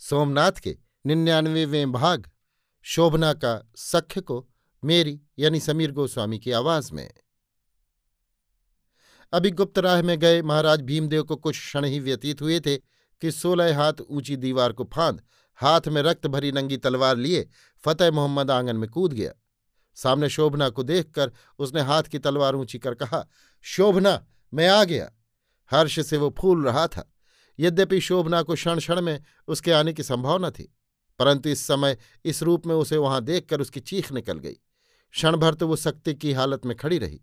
सोमनाथ के निन्यानवेवें भाग, शोभना का सख्य को मेरी यानी समीर गोस्वामी की आवाज़ में। अभी गुप्त राह में गए महाराज भीमदेव को कुछ क्षण ही व्यतीत हुए थे कि सोलह हाथ ऊँची दीवार को फांद, हाथ में रक्त भरी नंगी तलवार लिए फतेह मोहम्मद आँगन में कूद गया। सामने शोभना को देखकर उसने हाथ की तलवार ऊँची कर कहा, शोभना, मैं आ गया। हर्ष से वो फूल रहा था। यद्यपि शोभना को क्षण क्षण में उसके आने की संभावना थी, परंतु इस समय इस रूप में उसे वहाँ देखकर उसकी चीख निकल गई। क्षण भर तो वो शक्ति की हालत में खड़ी रही,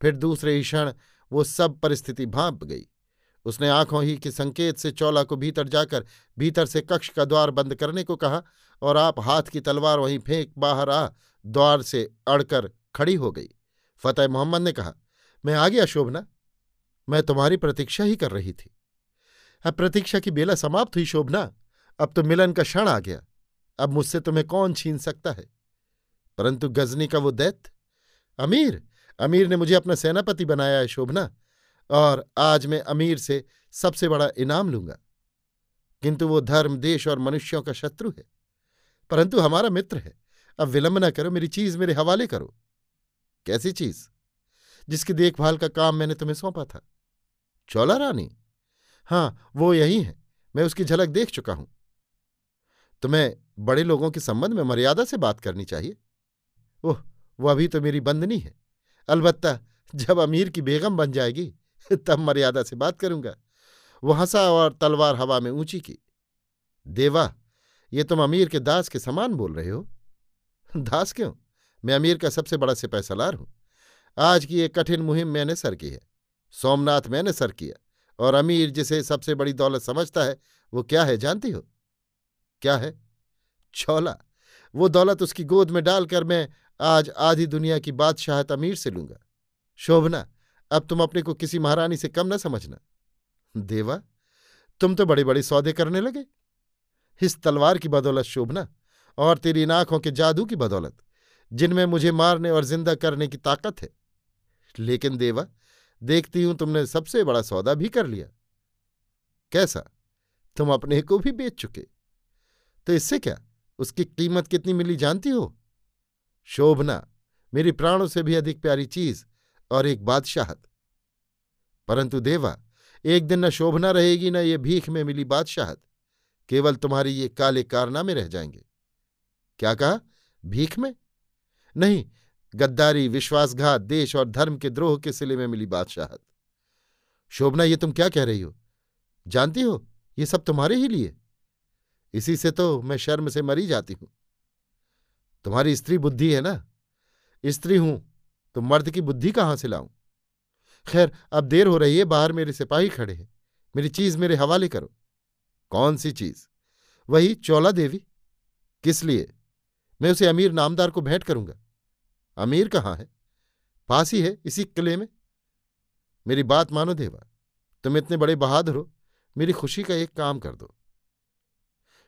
फिर दूसरे ही क्षण वो सब परिस्थिति भाप गई। उसने आँखों ही के संकेत से चौला को भीतर जाकर भीतर से कक्ष का द्वार बंद करने को कहा और आप हाथ की तलवार वहीं फेंक बाहर आ द्वार से अड़कर खड़ी हो गई। फतेह मोहम्मद ने कहा, मैं आ गया शोभना, मैं तुम्हारी प्रतीक्षा ही कर रही थी। अब प्रतीक्षा की बेला समाप्त हुई शोभना। अब तो मिलन का क्षण आ गया। अब मुझसे तुम्हें कौन छीन सकता है? परंतु गजनी का वो दैत्य? अमीर? अमीर ने मुझे अपना सेनापति बनाया है शोभना, और आज मैं अमीर से सबसे बड़ा इनाम लूँगा। किंतु वो धर्म, देश और मनुष्यों का शत्रु है। परंतु हमारा मित्र है। अब विलंब न करो, मेरी चीज़ मेरे हवाले करो। कैसी चीज़? जिसकी देखभाल का काम मैंने तुम्हें सौंपा था। चौला रानी? हाँ वो यही है। मैं उसकी झलक देख चुका हूँ। तुम्हें बड़े लोगों के संबंध में मर्यादा से बात करनी चाहिए? ओह, वो अभी तो मेरी बंदनी है। अलबत्ता, जब अमीर की बेगम बन जाएगी, तब मर्यादा से बात करूँगा। वो हंसा और तलवार हवा में ऊँची की। देवा, ये तुम अमीर के दास के समान बोल रहे हो? दास क्यों? मैं अमीर का सबसे बड़ा सिपह सलार हूँ। आज की एक कठिन मुहिम मैंने सर की है। सोमनाथ मैंने सर किया। और अमीर जिसे सबसे बड़ी दौलत समझता है, वो क्या है जानती हो? क्या है? छोला। वो दौलत उसकी गोद में डालकर मैं आज आधी दुनिया की बादशाहत अमीर से लूँगा। शोभना, अब तुम अपने को किसी महारानी से कम न समझना। देवा, तुम तो बड़े बड़े सौदे करने लगे। इस तलवार की बदौलत शोभना और तेरी इन आँखों के जादू की बदौलत, जिनमें मुझे मारने और ज़िंदा करने की ताकत है। लेकिन देवा देखती हूँ तुमने सबसे बड़ा सौदा भी कर लिया। कैसा? तुम अपने को भी बेच चुके। तो इससे क्या? उसकी कीमत कितनी मिली जानती हो? शोभना मेरी प्राणों से भी अधिक प्यारी चीज़ और एक बादशाहत। परंतु देवा, एक दिन न शोभना रहेगी न ये भीख में मिली बादशाहत। केवल तुम्हारी ये काले कारनामे रह जाएँगे। क्या कहा? भीख में? नहीं गद्दारी, विश्वासघात, देश और धर्म के द्रोह के सिले में मिली बादशाहत। शोभना, ये तुम क्या कह रही हो? जानती हो? ये सब तुम्हारे ही लिए। इसी से तो मैं शर्म से मरी जाती हूँ। तुम्हारी स्त्री बुद्धि है ना? स्त्री हूँ तो मर्द की बुद्धि कहाँ से लाऊं? खैर, अब देर हो रही है, बाहर मेरे सिपाही खड़े हैं। मेरी चीज़ मेरे हवाले करो। कौन सी चीज़? वही चौला देवी। किस लिए? मैं उसे अमीर नामदार को भेंट करूँगा। अमीर कहाँ है? पास ही है, इसी किले में। मेरी बात मानो देवा, तुम इतने बड़े बहादुर हो, मेरी खुशी का एक काम कर दो।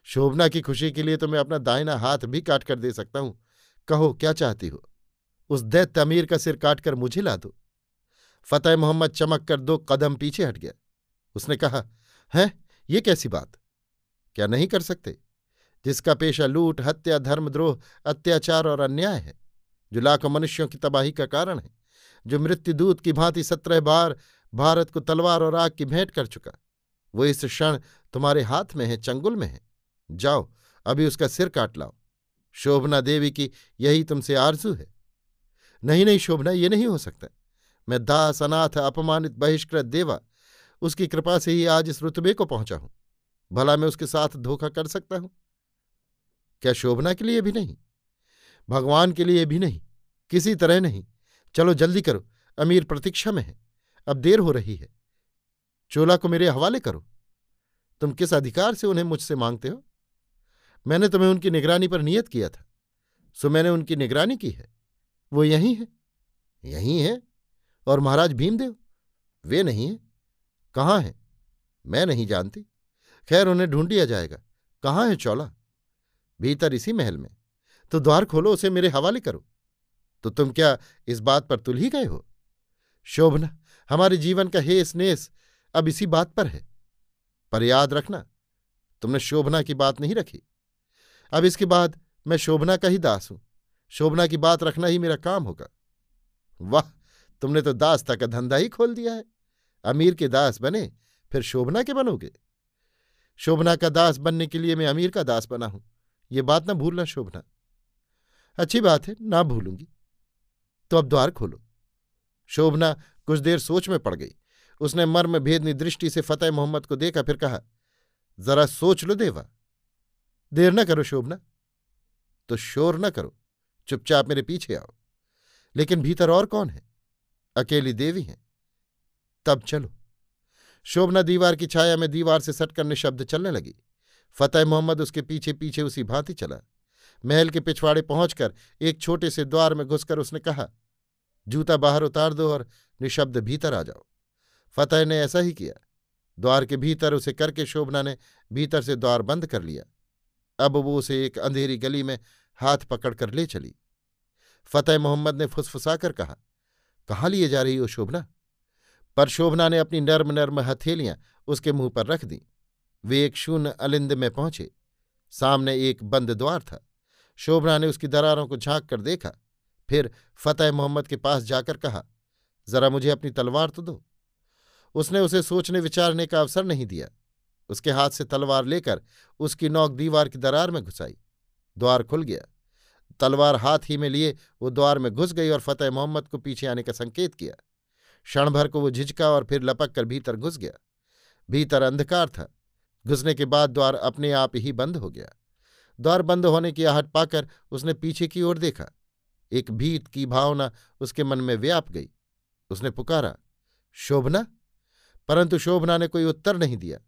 शोभना की खुशी के लिए तो मैं अपना दाहिना हाथ भी काट कर दे सकता हूँ। कहो, क्या चाहती हो? उस दैत्य अमीर का सिर काटकर मुझे ला दो। फतेह मोहम्मद चमक कर दो कदम पीछे हट गया। उसने कहा, है? ये कैसी बात? क्या नहीं कर सकते? जिसका पेशा लूट, हत्या, धर्मद्रोह, अत्याचार और अन्याय है। जो लाखों मनुष्यों की तबाही का कारण है, जो मृत्युदूत की भांति सत्रह बार भारत को तलवार और आग की भेंट कर चुका। वो इस क्षण तुम्हारे हाथ में है, चंगुल में है। जाओ, अभी उसका सिर काट लाओ। शोभना देवी की यही तुमसे आरज़ू है। नहीं नहीं शोभना, ये नहीं हो सकता। मैं दास, अनाथ, अपमानित, बहिष्कृत देवा, उसकी कृपा से ही आज इस रुतबे को पहुँचा हूँ। भला मैं उसके साथ धोखा कर सकता हूँ? क्या शोभना के लिए भी नहीं? भगवान के लिए भी नहीं, किसी तरह नहीं। चलो जल्दी करो, अमीर प्रतीक्षा में है। अब देर हो रही है। चोला को मेरे हवाले करो। तुम किस अधिकार से उन्हें मुझसे मांगते हो? मैंने तुम्हें उनकी निगरानी पर नियत किया था। सो मैंने उनकी निगरानी की है। वो यहीं है। यही है? और महाराज भीमदेव? वे नहीं है। कहाँ है? मैं नहीं जानती। खैर उन्हें ढूंढ लिया जाएगा। कहाँ है चौला? भीतर इसी महल में। तो द्वार खोलो, उसे मेरे हवाले करो। तो तुम क्या इस बात पर तुल ही गए हो? शोभना, हमारे जीवन का हे स्नेस अब इसी बात पर है। पर याद रखना, तुमने शोभना की बात नहीं रखी। अब इसके बाद मैं शोभना का ही दास हूँ। शोभना की बात रखना ही मेरा काम होगा। वाह, तुमने तो दासता का धंधा ही खोल दिया है। अमीर के दास बने, फिर शोभना के बनोगे। शोभना का दास बनने के लिए मैं अमीर का दास बना हूँ। ये बात ना भूलना शोभना। अच्छी बात है, ना भूलूँगी। तो अब द्वार खोलो। शोभना कुछ देर सोच में पड़ गई। उसने मर्म भेदनी दृष्टि से फतेह मोहम्मद को देखा, फिर कहा, जरा सोच लो देवा। देर न करो शोभना। तो शोर न करो। चुपचाप मेरे पीछे आओ। लेकिन भीतर और कौन है? अकेली देवी हैं। तब चलो। शोभना दीवार की छाया में दीवार से सटकर निशब्द चलने लगी। फतेह मोहम्मद उसके पीछे पीछे उसी भांति चला। महल के पिछवाड़े पहुंचकर एक छोटे से द्वार में घुसकर उसने कहा, जूता बाहर उतार दो और निशब्द भीतर आ जाओ। फतेह ने ऐसा ही किया। द्वार के भीतर उसे करके शोभना ने भीतर से द्वार बंद कर लिया। अब वो उसे एक अंधेरी गली में हाथ पकड़कर ले चली। फतेह मोहम्मद ने फुसफुसाकर कहा, कहाँ लिए जा रही हो शोभना? पर शोभना ने अपनी नर्म नर्म हथेलियाँ उसके मुँह पर रख दी। वे एक शून्य अलिंद में पहुँचे। सामने एक बंद द्वार था। शोभना ने उसकी दरारों को झाँक कर देखा। फिर फतेह मोहम्मद के पास जाकर कहा, जरा मुझे अपनी तलवार तो दो। उसने उसे सोचने विचारने का अवसर नहीं दिया। उसके हाथ से तलवार लेकर उसकी नौक दीवार की दरार में घुसाई। द्वार खुल गया। तलवार हाथ ही में लिए वो द्वार में घुस गई और फतेह मोहम्मद को पीछे आने का संकेत किया। क्षण भर को वो झिझका और फिर लपक कर भीतर घुस गया। भीतर अंधकार था। घुसने के बाद द्वार अपने आप ही बंद हो गया। द्वार बंद होने की आहट पाकर उसने पीछे की ओर देखा। एक भीत की भावना उसके मन में व्याप गई। उसने पुकारा, शोभना? परंतु शोभना ने कोई उत्तर नहीं दिया।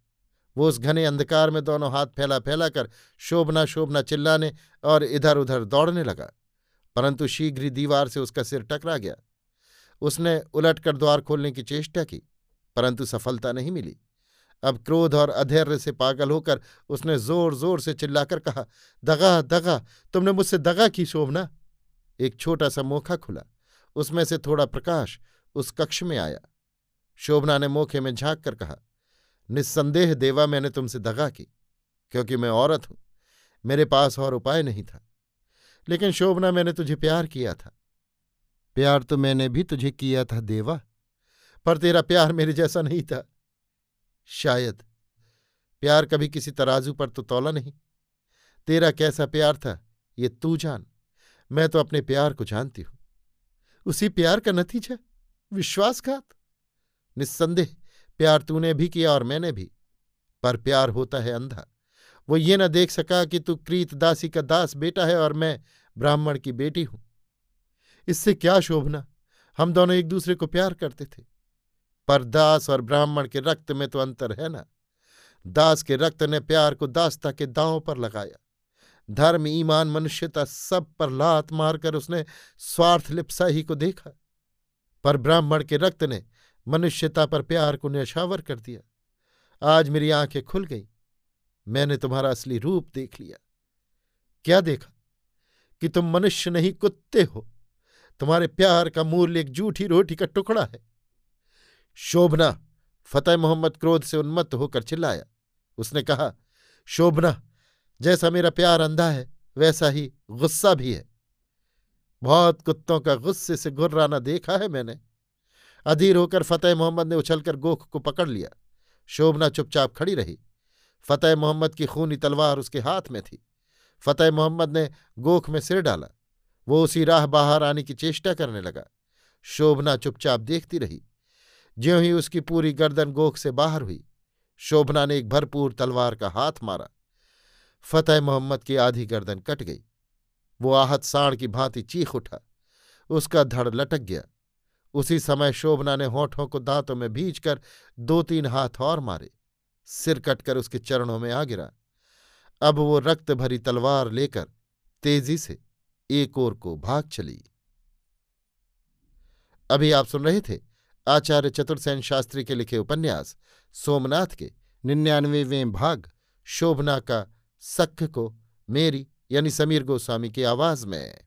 वो उस घने अंधकार में दोनों हाथ फैला फैला कर शोभना शोभना चिल्लाने और इधर उधर दौड़ने लगा। परंतु शीघ्र ही दीवार से उसका सिर टकरा गया। उसने उलटकर द्वार खोलने की चेष्टा की, परंतु सफलता नहीं मिली। अब क्रोध और अधैर्य से पागल होकर उसने ज़ोर ज़ोर से चिल्लाकर कहा, दगा दगा, तुमने मुझसे दगा की शोभना? एक छोटा सा मोखा खुला, उसमें से थोड़ा प्रकाश उस कक्ष में आया। शोभना ने मोखे में झाँक कर कहा, निस्संदेह देवा, मैंने तुमसे दगा की, क्योंकि मैं औरत हूँ, मेरे पास और उपाय नहीं था। लेकिन शोभना, मैंने तुझे प्यार किया था। प्यार तो मैंने भी तुझे किया था, देवा, पर तेरा प्यार मेरे जैसा नहीं था। शायद। प्यार कभी किसी तराजू पर तो तौला नहीं। तेरा कैसा प्यार था, ये तू जान। मैं तो अपने प्यार को जानती हूँ। उसी प्यार का नतीजा? विश्वासघात? निस्संदेह, प्यार तूने भी किया और मैंने भी। पर प्यार होता है अंधा। वो ये न देख सका कि तू क्रीत दासी का दास बेटा है और मैं ब्राह्मण की बेटी हूँ। इससे क्या शोभना? हम दोनों एक दूसरे को प्यार करते थे। पर दास और ब्राह्मण के रक्त में तो अंतर है ना। दास के रक्त ने प्यार को दासता के दांव पर लगाया। धर्म, ईमान, मनुष्यता सब पर लात मारकर उसने स्वार्थ लिप्सा ही को देखा। पर ब्राह्मण के रक्त ने मनुष्यता पर प्यार को न्यछावर कर दिया। आज मेरी आँखें खुल गई। मैंने तुम्हारा असली रूप देख लिया। क्या देखा? कि तुम मनुष्य नहीं, कुत्ते हो। तुम्हारे प्यार का मूल्य एक जूठी रोटी का टुकड़ा है। शोभना, फतेह मोहम्मद क्रोध से उन्मत्त होकर चिल्लाया। उसने कहा, शोभना, जैसा मेरा प्यार अंधा है, वैसा ही गुस्सा भी है। बहुत कुत्तों का गुस्से से गुर्राना देखा है मैंने। अधीर होकर फतेह मोहम्मद ने उछलकर गोख को पकड़ लिया। शोभना चुपचाप खड़ी रही। फतेह मोहम्मद की खूनी तलवार उसके हाथ में थी। फतेह मोहम्मद ने गोख में सिर डाला। वो उसी राह बाहर आने की चेष्टा करने लगा। शोभना चुपचाप देखती रही। ज्यों ही उसकी पूरी गर्दन गोख से बाहर हुई, शोभना ने एक भरपूर तलवार का हाथ मारा। फतेह मोहम्मद की आधी गर्दन कट गई। वो आहत साण की भांति चीख उठा। उसका धड़ लटक गया। उसी समय शोभना ने होठों को दांतों में भींच कर दो तीन हाथ और मारे। सिर कटकर उसके चरणों में आ गिरा। अब वो रक्त भरी तलवार लेकर तेज़ी से एक ओर को भाग चली। अभी आप सुन रहे थे आचार्य चतुर्सेन शास्त्री के लिखे उपन्यास, सोमनाथ के निन्यानवेवें भाग, शोभना का सख्य को मेरी यानी समीर गोस्वामी की आवाज़ में।